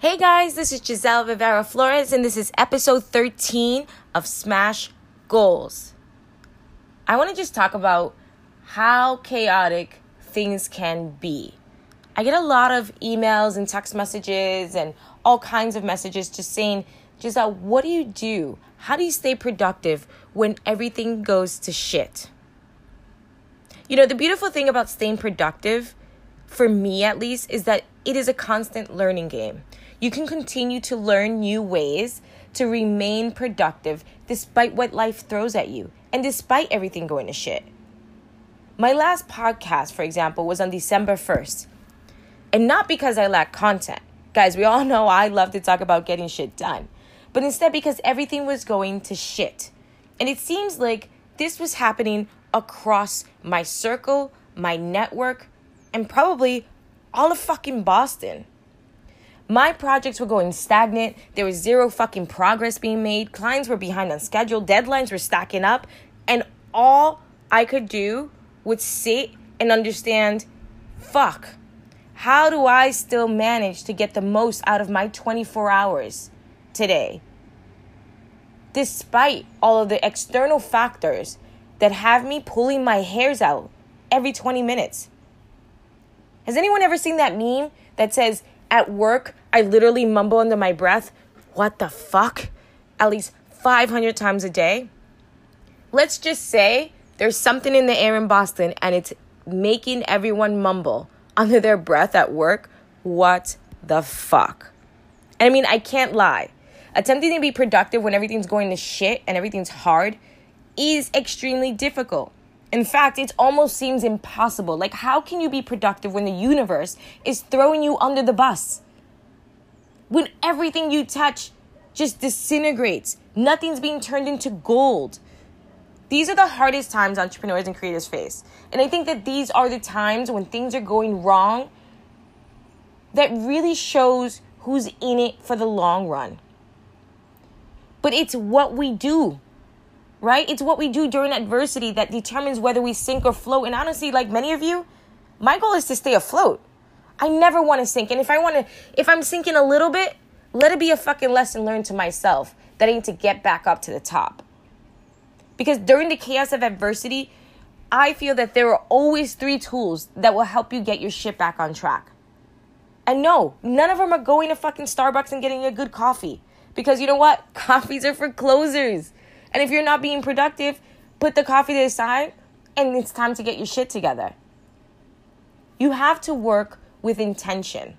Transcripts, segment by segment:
Hey guys, this is Giselle Rivera Flores, and this is episode 13 of Smash Goals. I want to just talk about how chaotic things can be. I get a lot of emails and text messages and all kinds of messages just saying, Giselle, what do you do? How do you stay productive when everything goes to shit? You know, the beautiful thing about staying productive, for me at least, is that it is a constant learning game. You can continue to learn new ways to remain productive despite what life throws at you and despite everything going to shit. My last podcast, for example, was on December 1st. And not because I lack content. Guys, we all know I love to talk about getting shit done. But instead because everything was going to shit. And it seems like this was happening across my circle, my network, and probably all of fucking Boston. My projects were going stagnant. There was zero fucking progress being made. Clients were behind on schedule. Deadlines were stacking up. And all I could do was sit and understand fuck, how do I still manage to get the most out of my 24 hours today? Despite all of the external factors that have me pulling my hairs out every 20 minutes. Has anyone ever seen that meme that says, at work, I literally mumble under my breath, what the fuck? At least 500 times a day. Let's just say there's something in the air in Boston and it's making everyone mumble under their breath at work. What the fuck? And I mean, I can't lie. Attempting to be productive when everything's going to shit and everything's hard is extremely difficult. In fact, it almost seems impossible. Like, how can you be productive when the universe is throwing you under the bus? When everything you touch just disintegrates, nothing's being turned into gold. These are the hardest times entrepreneurs and creators face. And I think that these are the times when things are going wrong that really shows who's in it for the long run. But it's what we do right? It's what we do during adversity that determines whether we sink or float. And honestly, like many of you, my goal is to stay afloat. I never want to sink. And if I want to, if I'm sinking a little bit, let it be a fucking lesson learned to myself that I need to get back up to the top. Because during the chaos of adversity, I feel that there are always three tools that will help you get your shit back on track. And no, none of them are going to fucking Starbucks and getting a good coffee. Because you know what? Coffees are for closers. And if you're not being productive, put the coffee to the side and it's time to get your shit together. You have to work with intention.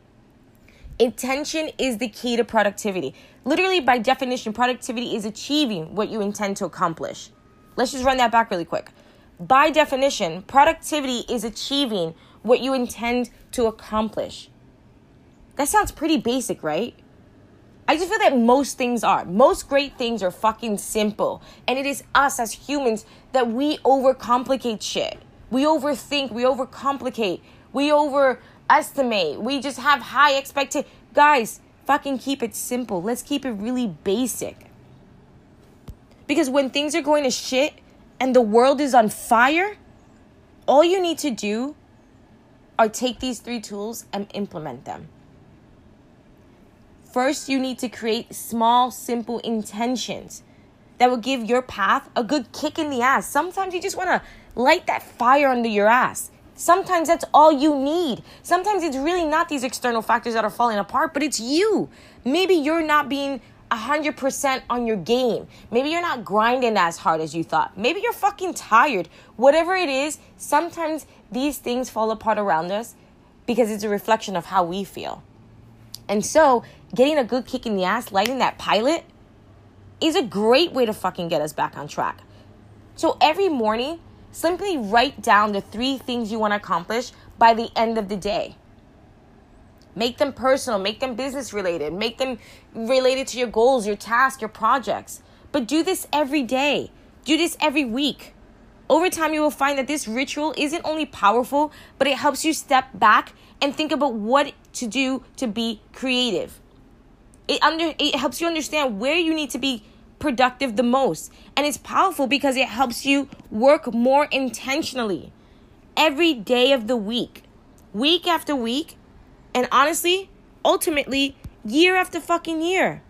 Intention is the key to productivity. Literally, by definition, productivity is achieving what you intend to accomplish. Let's just run that back really quick. By definition, productivity is achieving what you intend to accomplish. That sounds pretty basic, right? I just feel that most things are. Most great things are fucking simple. And it is us as humans that we overcomplicate shit. We overthink, we overcomplicate, we overestimate. We just have high expectations. Guys, fucking keep it simple. Let's keep it really basic. Because when things are going to shit and the world is on fire, all you need to do are take these three tools and implement them. First, you need to create small, simple intentions that will give your path a good kick in the ass. Sometimes you just want to light that fire under your ass. Sometimes that's all you need. Sometimes it's really not these external factors that are falling apart, but it's you. Maybe you're not being 100% on your game. Maybe you're not grinding as hard as you thought. Maybe you're fucking tired. Whatever it is, sometimes these things fall apart around us because it's a reflection of how we feel. And so, getting a good kick in the ass, lighting that pilot, is a great way to fucking get us back on track. So, every morning, simply write down the three things you want to accomplish by the end of the day. Make them personal, make them business related, make them related to your goals, your tasks, your projects. But do this every day, do this every week. Over time, you will find that this ritual isn't only powerful, but it helps you step back and think about what to do to be creative. It under it helps you understand where you need to be productive the most. And it's powerful because it helps you work more intentionally every day of the week, week after week. And honestly, ultimately, year after fucking year.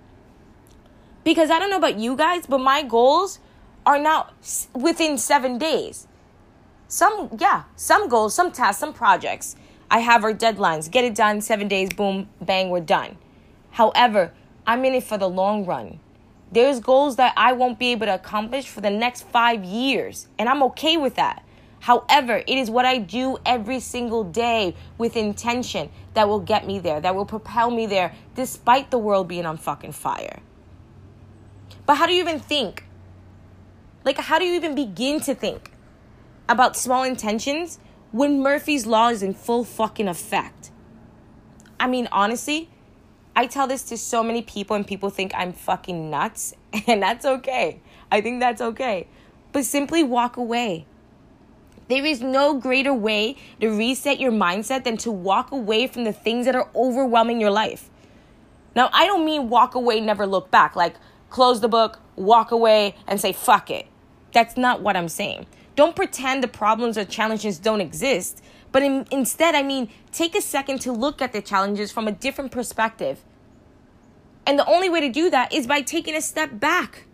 Because I don't know about you guys, but my goals are not within seven days. Some, yeah, some goals, some tasks, some projects. I have our deadlines. Get it done, seven days, boom, bang, we're done. However, I'm in it for the long run. There's goals that I won't be able to accomplish for the next five years, and I'm okay with that. However, it is what I do every single day with intention that will get me there, that will propel me there, despite the world being on fucking fire. But how do you even think? Like, how do you even begin to think about small intentions when Murphy's Law is in full fucking effect? I mean, honestly, I tell this to so many people, and people think I'm fucking nuts, and that's okay. I think that's okay. But simply walk away there is no greater way to reset your mindset than to walk away from the things that are overwhelming your life. Now, I don't mean walk away, never look back, like close the book, walk away, and say, fuck it. That's not what I'm saying. Don't pretend the problems or challenges don't exist, but in, instead, I mean, take a second to look at the challenges from a different perspective. And the only way to do that is by taking a step back,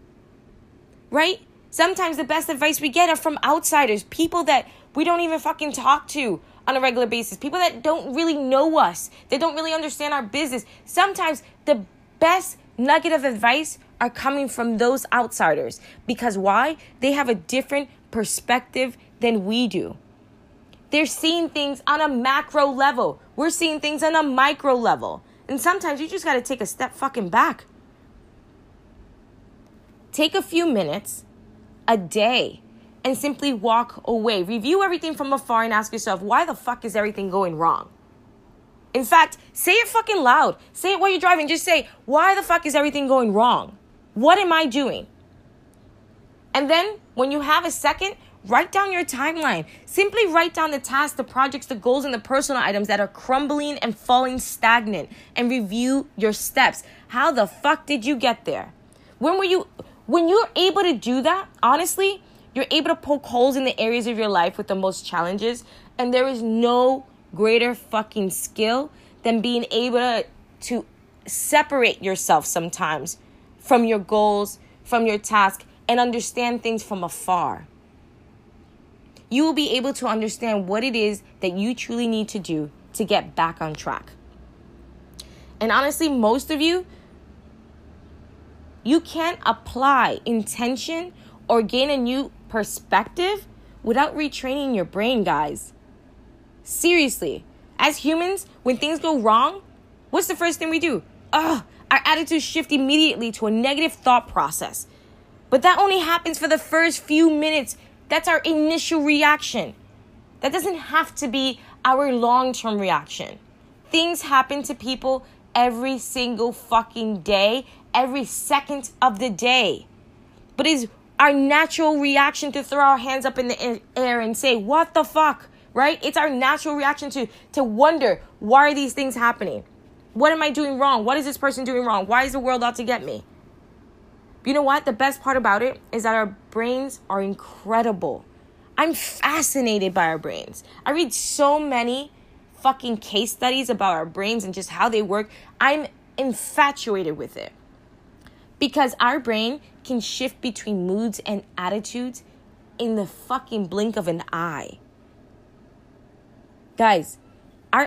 right? Sometimes the best advice we get are from outsiders, people that we don't even fucking talk to on a regular basis, people that don't really know us, that don't really understand our business. Sometimes the best nugget of advice are coming from those outsiders because why? They have a different perspective than we do. They're seeing things on a macro level. We're seeing things on a micro level. And sometimes you just got to take a step fucking back. Take a few minutes a day and simply walk away. Review everything from afar and ask yourself, why the fuck is everything going wrong? In fact, say it fucking loud. Say it while you're driving. Just say, why the fuck is everything going wrong? What am I doing? And then when you have a second, write down your timeline. Simply write down the tasks, the projects, the goals, and the personal items that are crumbling and falling stagnant and review your steps. How the fuck did you get there? When were you when you're able to do that, honestly, you're able to poke holes in the areas of your life with the most challenges. And there is no greater fucking skill than being able to, to separate yourself sometimes from your goals, from your task, and understand things from afar. You will be able to understand what it is that you truly need to do to get back on track. And honestly, most of you, you can't apply intention or gain a new perspective without retraining your brain, guys. Seriously, as humans, when things go wrong, what's the first thing we do? Ugh, our attitudes shift immediately to a negative thought process. But that only happens for the first few minutes. That's our initial reaction. That doesn't have to be our long term reaction. Things happen to people every single fucking day, every second of the day. But it's our natural reaction to throw our hands up in the air and say, What the fuck? Right? It's our natural reaction to, to wonder, why are these things happening? What am I doing wrong? What is this person doing wrong? Why is the world out to get me? You know what? The best part about it is that our brains are incredible. I'm fascinated by our brains. I read so many fucking case studies about our brains and just how they work. I'm infatuated with it. Because our brain can shift between moods and attitudes in the fucking blink of an eye. Guys, our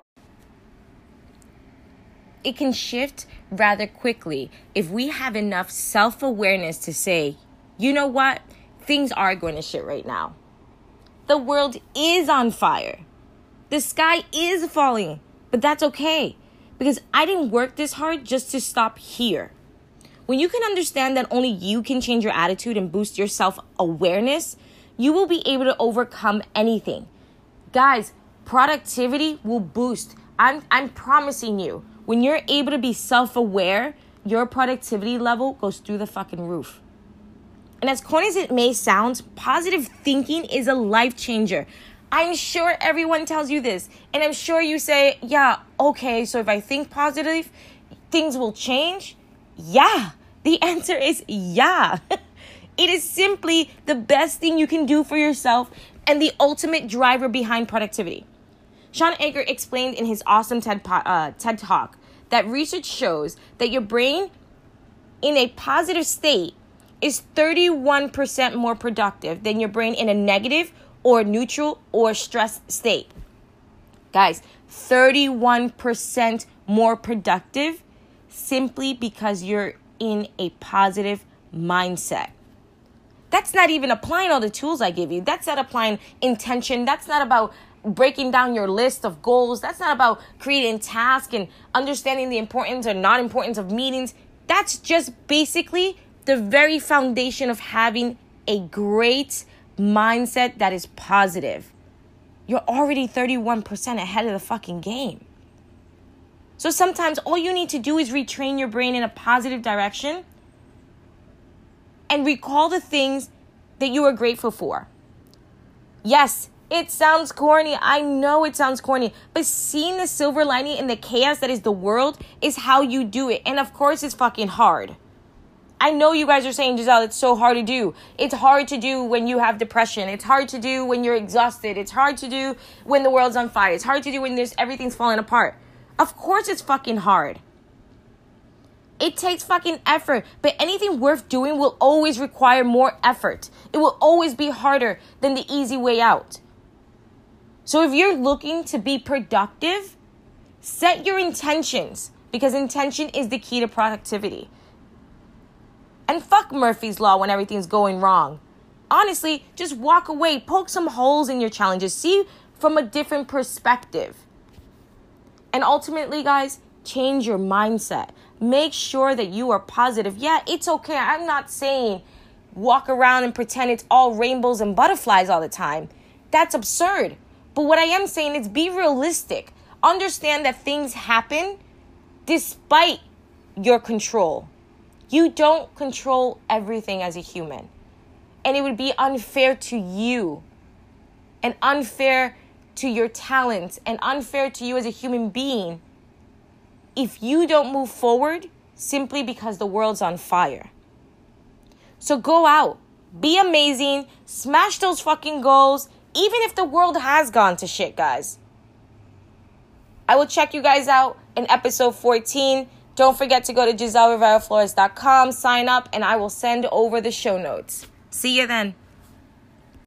it can shift rather quickly if we have enough self-awareness to say, "You know what? Things are going to shit right now. The world is on fire." The sky is falling, but that's okay because I didn't work this hard just to stop here. When you can understand that only you can change your attitude and boost your self awareness, you will be able to overcome anything. Guys, productivity will boost. I'm, I'm promising you, when you're able to be self aware, your productivity level goes through the fucking roof. And as corny as it may sound, positive thinking is a life changer. I'm sure everyone tells you this. And I'm sure you say, yeah, okay, so if I think positive, things will change. Yeah. The answer is yeah. it is simply the best thing you can do for yourself and the ultimate driver behind productivity. Shawn Achor explained in his awesome TED, uh, TED Talk that research shows that your brain in a positive state is 31% more productive than your brain in a negative or neutral or stressed state. Guys, 31% more productive simply because you're in a positive mindset. That's not even applying all the tools I give you. That's not applying intention. That's not about breaking down your list of goals. That's not about creating tasks and understanding the importance or non importance of meetings. That's just basically the very foundation of having a great mindset that is positive. You're already 31% ahead of the fucking game. So sometimes all you need to do is retrain your brain in a positive direction and recall the things that you are grateful for. Yes, it sounds corny. I know it sounds corny, but seeing the silver lining in the chaos that is the world is how you do it. And of course, it's fucking hard. I know you guys are saying, Giselle, it's so hard to do. It's hard to do when you have depression. It's hard to do when you're exhausted. It's hard to do when the world's on fire. It's hard to do when there's everything's falling apart. Of course it's fucking hard. It takes fucking effort, but anything worth doing will always require more effort. It will always be harder than the easy way out. So if you're looking to be productive, set your intentions because intention is the key to productivity. And fuck Murphy's Law when everything's going wrong. Honestly, just walk away, poke some holes in your challenges, see from a different perspective. And ultimately, guys, change your mindset. Make sure that you are positive. Yeah, it's okay. I'm not saying walk around and pretend it's all rainbows and butterflies all the time. That's absurd. But what I am saying is be realistic. Understand that things happen despite your control. You don't control everything as a human. And it would be unfair to you and unfair to your talents and unfair to you as a human being if you don't move forward simply because the world's on fire. So go out, be amazing, smash those fucking goals, even if the world has gone to shit, guys. I will check you guys out in episode 14. Don't forget to go to GiselleRiveraFlores.com, sign up, and I will send over the show notes. See you then.